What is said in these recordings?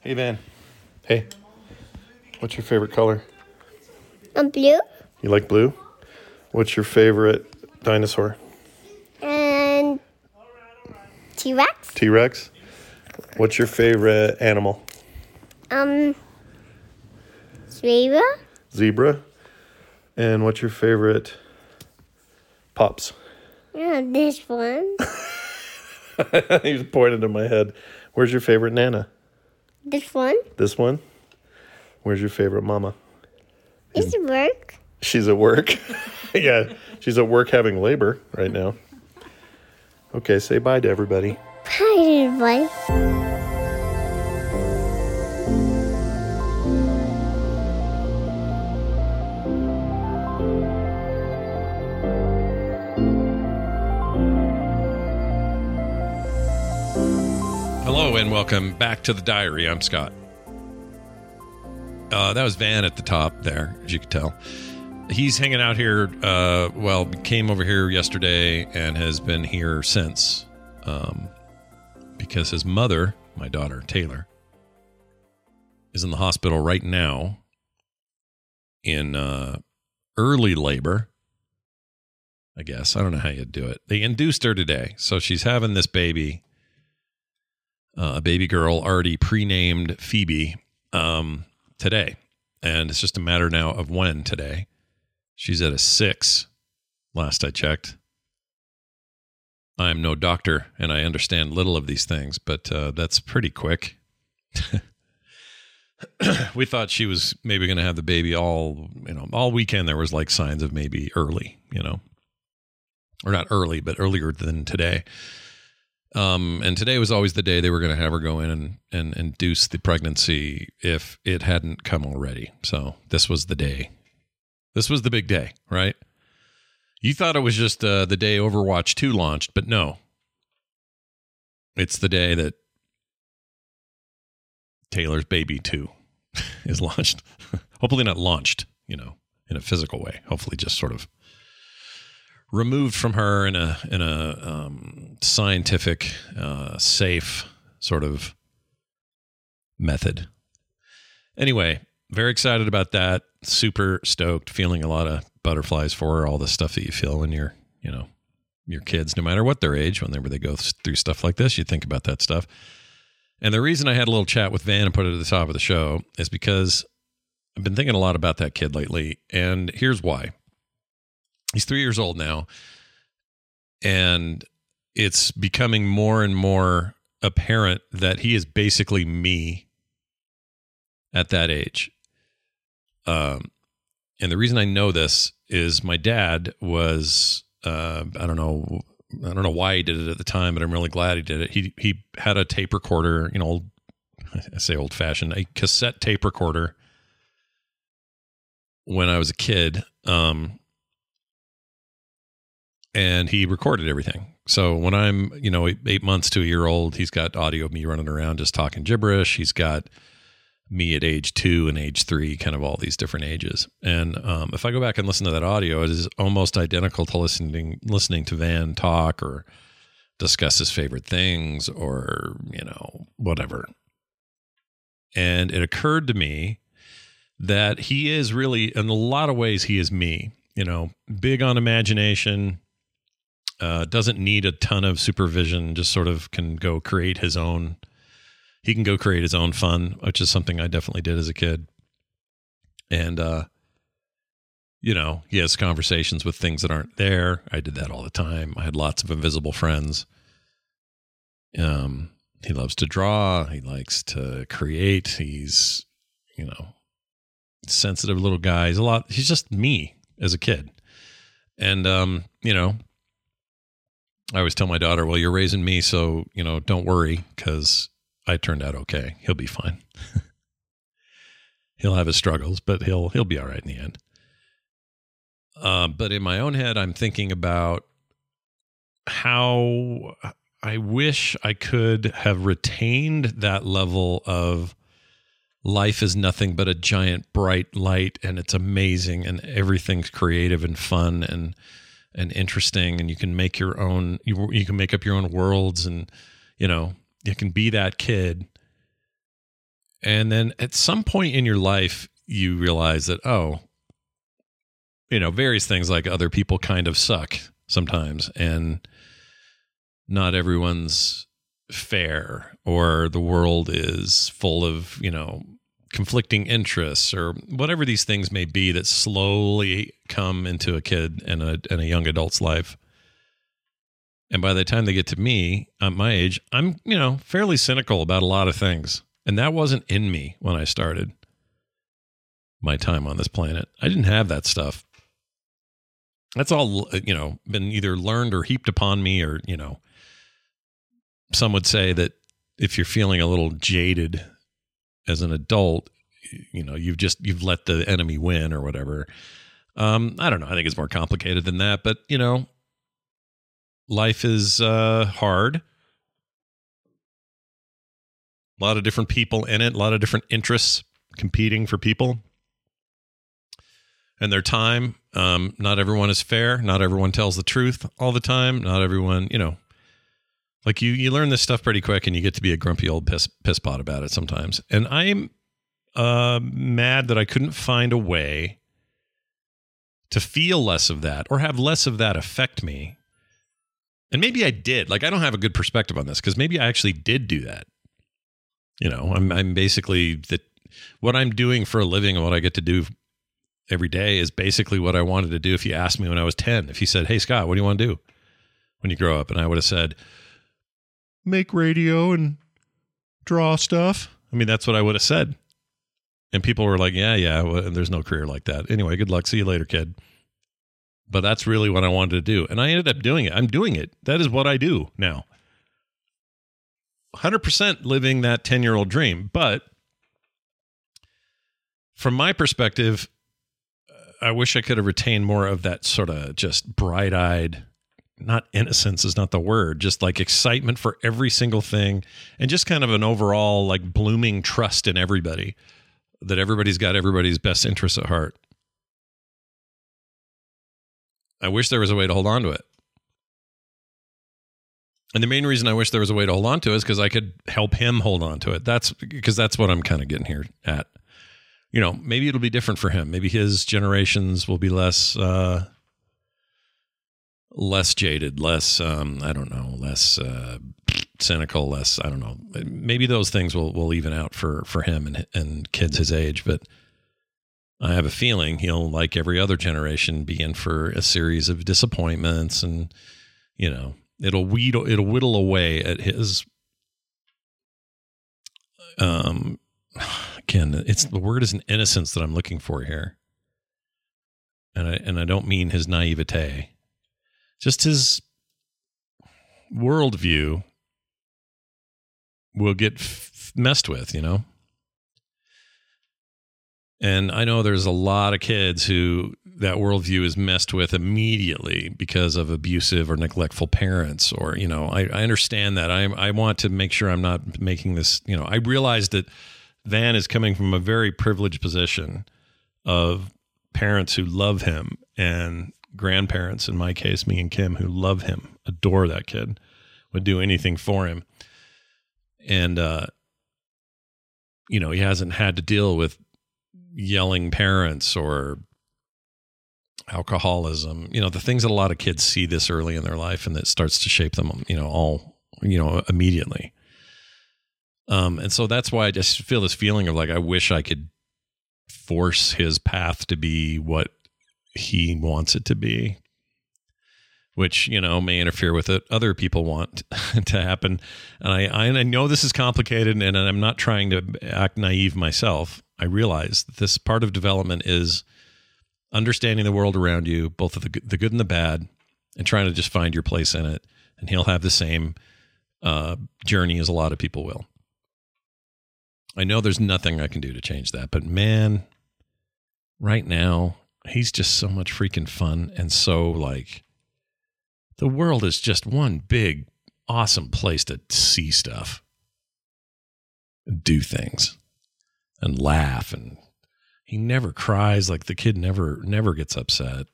Hey, Van. Hey. What's your favorite color? A blue You like blue? What's your favorite dinosaur? and T Rex. T Rex? What's your favorite animal? Um, zebra. Zebra? And what's your favorite pops? Yeah, this one. He's pointing to my head. Where's your favorite Nana? This one. This one? Where's your favorite mama? Is it work? She's at work. yeah, she's at work having labor right now. Okay, say bye to everybody. Bye, everybody. Welcome back to the diary. I'm Scott. Uh, that was Van at the top there, as you can tell. He's hanging out here. Uh, well, came over here yesterday and has been here since, um, because his mother, my daughter Taylor, is in the hospital right now in uh, early labor. I guess I don't know how you'd do it. They induced her today, so she's having this baby uh, a baby girl already pre-named Phoebe um, today, and it's just a matter now of when today. She's at a six. Last I checked. I am no doctor, and I understand little of these things, but uh, that's pretty quick. we thought she was maybe going to have the baby all you know all weekend. There was like signs of maybe early, you know, or not early, but earlier than today. Um, and today was always the day they were going to have her go in and, and induce the pregnancy if it hadn't come already. So this was the day. This was the big day, right? You thought it was just uh, the day Overwatch 2 launched, but no. It's the day that Taylor's Baby 2 is launched. Hopefully, not launched, you know, in a physical way. Hopefully, just sort of removed from her in a in a um, scientific, uh, safe sort of method. Anyway, very excited about that. Super stoked. Feeling a lot of butterflies for her. All the stuff that you feel when you're, you know, your kids, no matter what their age, whenever they go through stuff like this, you think about that stuff. And the reason I had a little chat with Van and put it at the top of the show is because I've been thinking a lot about that kid lately. And here's why he's three years old now. And it's becoming more and more apparent that he is basically me at that age. Um, and the reason i know this is my dad was uh, i don't know i don't know why he did it at the time but i'm really glad he did it. He he had a tape recorder you know old i say old fashioned a cassette tape recorder when i was a kid. Um, and he recorded everything. So when I'm, you know, eight months to a year old, he's got audio of me running around just talking gibberish. He's got me at age two and age three, kind of all these different ages. And um, if I go back and listen to that audio, it is almost identical to listening listening to Van talk or discuss his favorite things or you know whatever. And it occurred to me that he is really, in a lot of ways, he is me. You know, big on imagination, uh, doesn't need a ton of supervision just sort of can go create his own he can go create his own fun which is something i definitely did as a kid. And uh you know he has conversations with things that aren't there. I did that all the time. I had lots of invisible friends. Um he loves to draw. He likes to create. He's you know sensitive little guy. He's a lot he's just me as a kid. And um you know I always tell my daughter, "Well, you're raising me, so you know, don't worry, because I turned out okay. He'll be fine. he'll have his struggles, but he'll he'll be all right in the end." Uh, but in my own head, I'm thinking about how I wish I could have retained that level of life is nothing but a giant bright light, and it's amazing, and everything's creative and fun, and and interesting and you can make your own you, you can make up your own worlds and you know you can be that kid And then at some point in your life, you realize that, oh, you know, various things like other people kind of suck sometimes. And not everyone's fair or the world is full of, you know, conflicting interests or whatever these things may be that slowly come into a kid and a, and a young adult's life. And by the time they get to me at my age, I'm, you know, fairly cynical about a lot of things. And that wasn't in me when I started my time on this planet. I didn't have that stuff. That's all, you know, been either learned or heaped upon me, or, you know, some would say that if you're feeling a little jaded as an adult, you know, you've just, you've let the enemy win or whatever. Um, I don't know. I think it's more complicated than that, but, you know, life is uh, hard. A lot of different people in it, a lot of different interests competing for people and their time. Um, not everyone is fair. Not everyone tells the truth all the time. Not everyone, you know, like you, you learn this stuff pretty quick, and you get to be a grumpy old piss piss pot about it sometimes. And I'm uh, mad that I couldn't find a way to feel less of that or have less of that affect me. And maybe I did. Like I don't have a good perspective on this because maybe I actually did do that. You know, I'm I'm basically that what I'm doing for a living and what I get to do every day is basically what I wanted to do if you asked me when I was 10. If you said, Hey, Scott, what do you want to do when you grow up? And I would have said, Make radio and draw stuff. I mean, that's what I would have said. And people were like, Yeah, yeah, well, there's no career like that. Anyway, good luck. See you later, kid. But that's really what I wanted to do. And I ended up doing it. I'm doing it. That is what I do now. 100% living that 10 year old dream. But from my perspective, uh, I wish I could have retained more of that sort of just bright eyed, not innocence is not the word, just like excitement for every single thing and just kind of an overall like blooming trust in everybody that everybody's got everybody's best interests at heart. I wish there was a way to hold on to it. And the main reason I wish there was a way to hold on to it is because I could help him hold on to it. That's because that's what I'm kind of getting here at you know, maybe it'll be different for him. Maybe his generations will be less uh less jaded, less um I don't know, less uh cynical, less I don't know. Maybe those things will will even out for for him and and kids his age, but I have a feeling he'll like every other generation be in for a series of disappointments and you know, it'll wheedle it'll whittle away at his um again, it's the word is an innocence that I'm looking for here. And I and I don't mean his naivete. Just his worldview will get f- messed with, you know? And I know there's a lot of kids who that worldview is messed with immediately because of abusive or neglectful parents, or you know, I, I understand that. I I want to make sure I'm not making this. You know, I realize that Van is coming from a very privileged position of parents who love him and grandparents, in my case, me and Kim, who love him, adore that kid, would do anything for him. And, uh, you know, he hasn't had to deal with yelling parents or alcoholism, you know, the things that a lot of kids see this early in their life and that starts to shape them, you know, all, you know, immediately. Um, and so that's why I just feel this feeling of like I wish I could force his path to be what he wants it to be, which you know may interfere with what other people want to happen. And I, I know this is complicated, and I'm not trying to act naive myself. I realize that this part of development is understanding the world around you, both of the the good and the bad, and trying to just find your place in it. And he'll have the same uh, journey as a lot of people will. I know there's nothing I can do to change that, but man, right now, he's just so much freaking fun and so like the world is just one big awesome place to see stuff do things and laugh and he never cries like the kid never never gets upset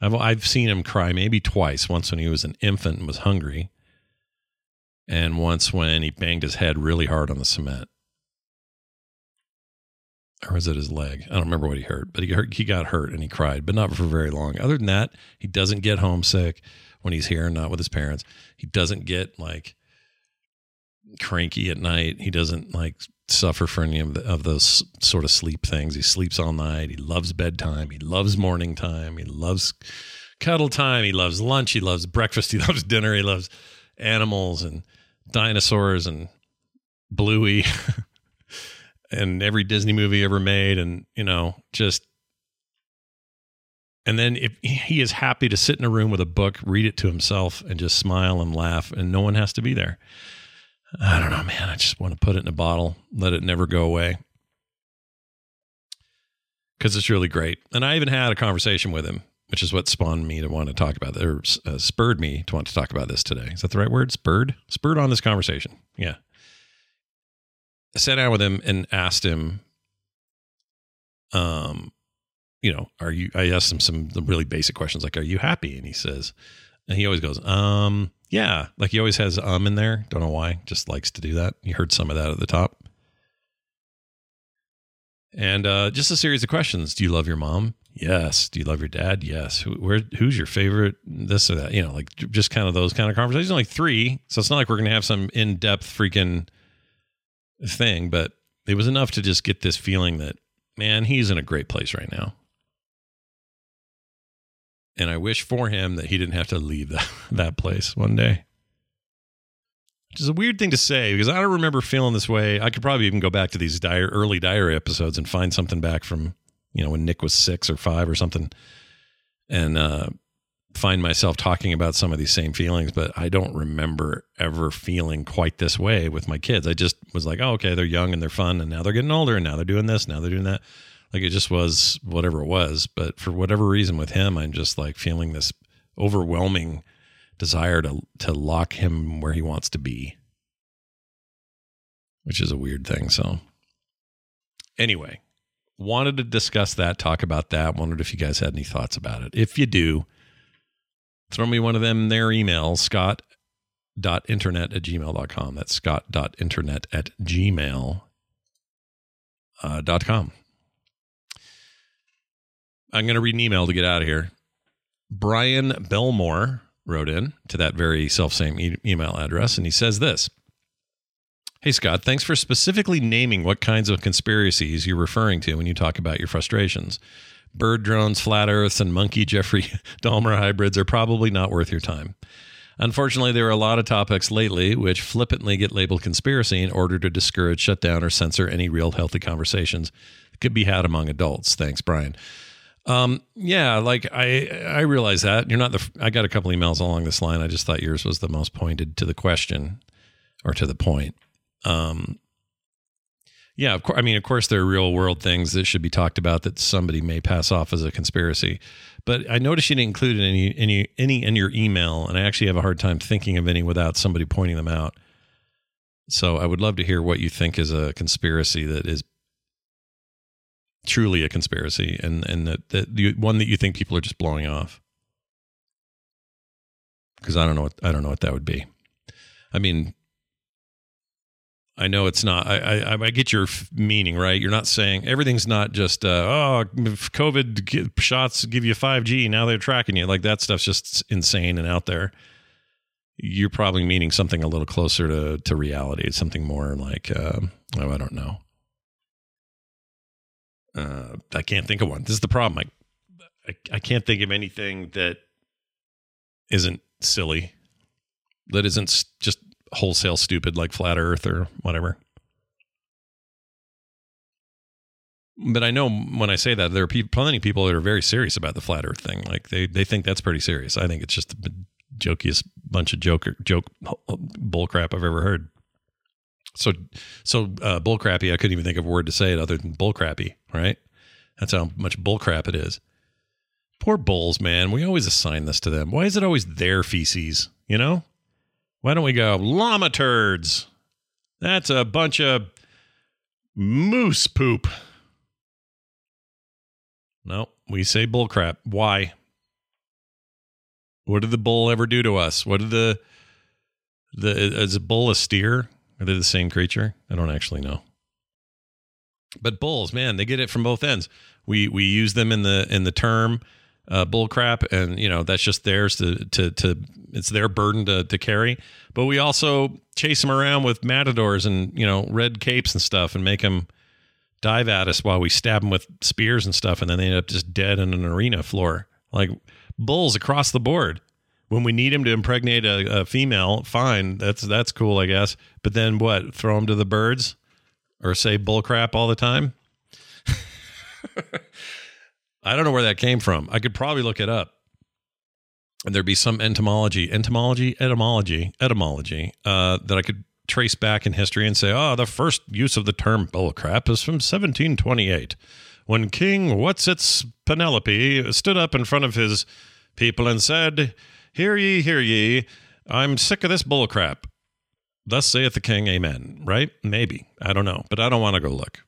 I've I've seen him cry maybe twice once when he was an infant and was hungry and once when he banged his head really hard on the cement. Or was it his leg? I don't remember what he hurt, but he hurt, he got hurt and he cried, but not for very long. Other than that, he doesn't get homesick when he's here, and not with his parents. He doesn't get like cranky at night. He doesn't like suffer for any of, the, of those sort of sleep things. He sleeps all night. He loves bedtime. He loves morning time. He loves cuddle time. He loves lunch. He loves breakfast. He loves dinner. He loves animals and dinosaurs and Bluey and every Disney movie ever made. And, you know, just. And then if he is happy to sit in a room with a book, read it to himself, and just smile and laugh, and no one has to be there. I don't know, man. I just want to put it in a bottle, let it never go away. Because it's really great. And I even had a conversation with him, which is what spawned me to want to talk about, or uh, spurred me to want to talk about this today. Is that the right word? Spurred? Spurred on this conversation. Yeah. Sat down with him and asked him, um, you know, are you, I asked him some really basic questions like, are you happy? And he says, and he always goes, um, yeah. Like he always has um in there. Don't know why. Just likes to do that. You heard some of that at the top. And uh, just a series of questions. Do you love your mom? Yes. Do you love your dad? Yes. Who, where, who's your favorite? This or that. You know, like just kind of those kind of conversations. Only three, so it's not like we're going to have some in depth freaking thing. But it was enough to just get this feeling that man, he's in a great place right now. And I wish for him that he didn't have to leave that, that place one day. Which is a weird thing to say because I don't remember feeling this way. I could probably even go back to these dire, early diary episodes and find something back from, you know, when Nick was six or five or something and uh, find myself talking about some of these same feelings. But I don't remember ever feeling quite this way with my kids. I just was like, oh, okay, they're young and they're fun and now they're getting older and now they're doing this, now they're doing that. Like it just was whatever it was. But for whatever reason with him, I'm just like feeling this overwhelming desire to to lock him where he wants to be. Which is a weird thing. So anyway, wanted to discuss that, talk about that. Wondered if you guys had any thoughts about it. If you do, throw me one of them their emails, scott dot internet at gmail.com. That's scott dot internet at gmail uh, dot com. I'm going to read an email to get out of here. Brian Belmore wrote in to that very self same e- email address, and he says this Hey, Scott, thanks for specifically naming what kinds of conspiracies you're referring to when you talk about your frustrations. Bird drones, flat earths, and monkey Jeffrey Dahmer hybrids are probably not worth your time. Unfortunately, there are a lot of topics lately which flippantly get labeled conspiracy in order to discourage, shut down, or censor any real healthy conversations that could be had among adults. Thanks, Brian. Um, yeah, like I I realize that you're not the. I got a couple emails along this line. I just thought yours was the most pointed to the question or to the point. Um, yeah, of course. I mean, of course, there are real world things that should be talked about that somebody may pass off as a conspiracy. But I noticed you didn't include any any any in your email, and I actually have a hard time thinking of any without somebody pointing them out. So I would love to hear what you think is a conspiracy that is truly a conspiracy and and that, that the one that you think people are just blowing off because i don't know what i don't know what that would be i mean i know it's not i i, I get your meaning right you're not saying everything's not just uh, oh covid shots give you 5g now they're tracking you like that stuff's just insane and out there you're probably meaning something a little closer to to reality it's something more like uh, oh i don't know uh, I can't think of one. This is the problem. I, I, I can't think of anything that isn't silly, that isn't just wholesale stupid like flat Earth or whatever. But I know when I say that there are people, plenty of people that are very serious about the flat Earth thing. Like they they think that's pretty serious. I think it's just the jokiest bunch of joker joke bullcrap I've ever heard. So so uh, bullcrappy. I couldn't even think of a word to say it other than bullcrappy. Right? That's how much bullcrap it is. Poor bulls, man. We always assign this to them. Why is it always their feces? You know? Why don't we go llama turds? That's a bunch of moose poop. No, we say bullcrap. Why? What did the bull ever do to us? What did the the is a bull a steer? Are they the same creature? I don't actually know. But bulls, man, they get it from both ends. We we use them in the in the term uh, bull crap, and you know that's just theirs to to to it's their burden to to carry. But we also chase them around with matadors and you know red capes and stuff, and make them dive at us while we stab them with spears and stuff, and then they end up just dead in an arena floor. Like bulls across the board. When we need them to impregnate a, a female, fine, that's that's cool, I guess. But then what? Throw them to the birds, or say bull crap all the time? I don't know where that came from. I could probably look it up. And there'd be some entomology, entomology, etymology, etymology uh, that I could trace back in history and say, oh, the first use of the term bullcrap is from 1728 when King What's Its Penelope stood up in front of his people and said, Hear ye, hear ye, I'm sick of this bullcrap. Thus saith the king, Amen. Right? Maybe. I don't know, but I don't want to go look.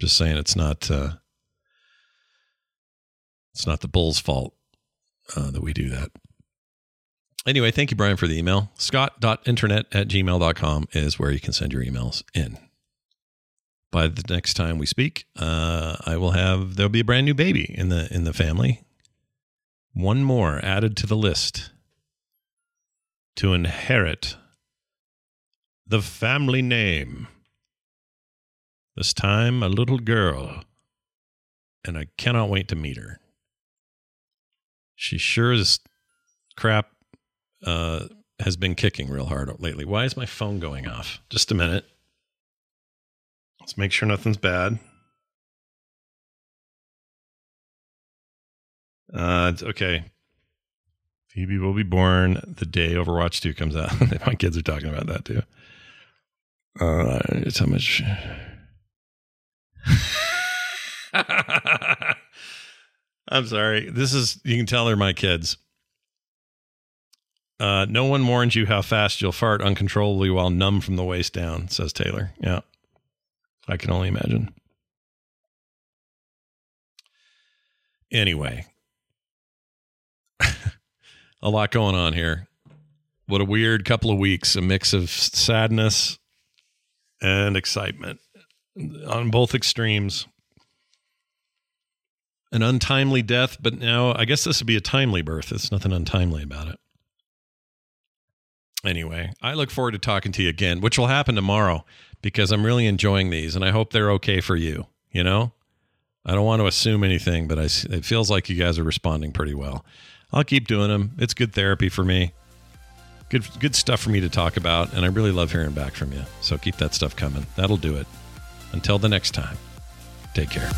Just saying it's not uh, it's not the bull's fault uh, that we do that. Anyway, thank you, Brian, for the email. Scott.internet at gmail.com is where you can send your emails in. By the next time we speak, uh, I will have there'll be a brand new baby in the in the family. One more added to the list to inherit the family name. This time, a little girl, and I cannot wait to meet her. She sure as crap uh, has been kicking real hard lately. Why is my phone going off? Just a minute. Let's make sure nothing's bad. Uh, it's okay. Phoebe will be born the day Overwatch 2 comes out. My kids are talking about that too. Uh, it's how much. I'm sorry. This is, you can tell they're my kids. Uh, no one warns you how fast you'll fart uncontrollably while numb from the waist down, says Taylor. Yeah. I can only imagine. Anyway, a lot going on here. What a weird couple of weeks, a mix of sadness and excitement on both extremes. An untimely death, but now I guess this would be a timely birth. There's nothing untimely about it. Anyway, I look forward to talking to you again, which will happen tomorrow because I'm really enjoying these and I hope they're okay for you. You know, I don't want to assume anything, but I, it feels like you guys are responding pretty well. I'll keep doing them. It's good therapy for me. Good, good stuff for me to talk about, and I really love hearing back from you. So keep that stuff coming. That'll do it. Until the next time, take care.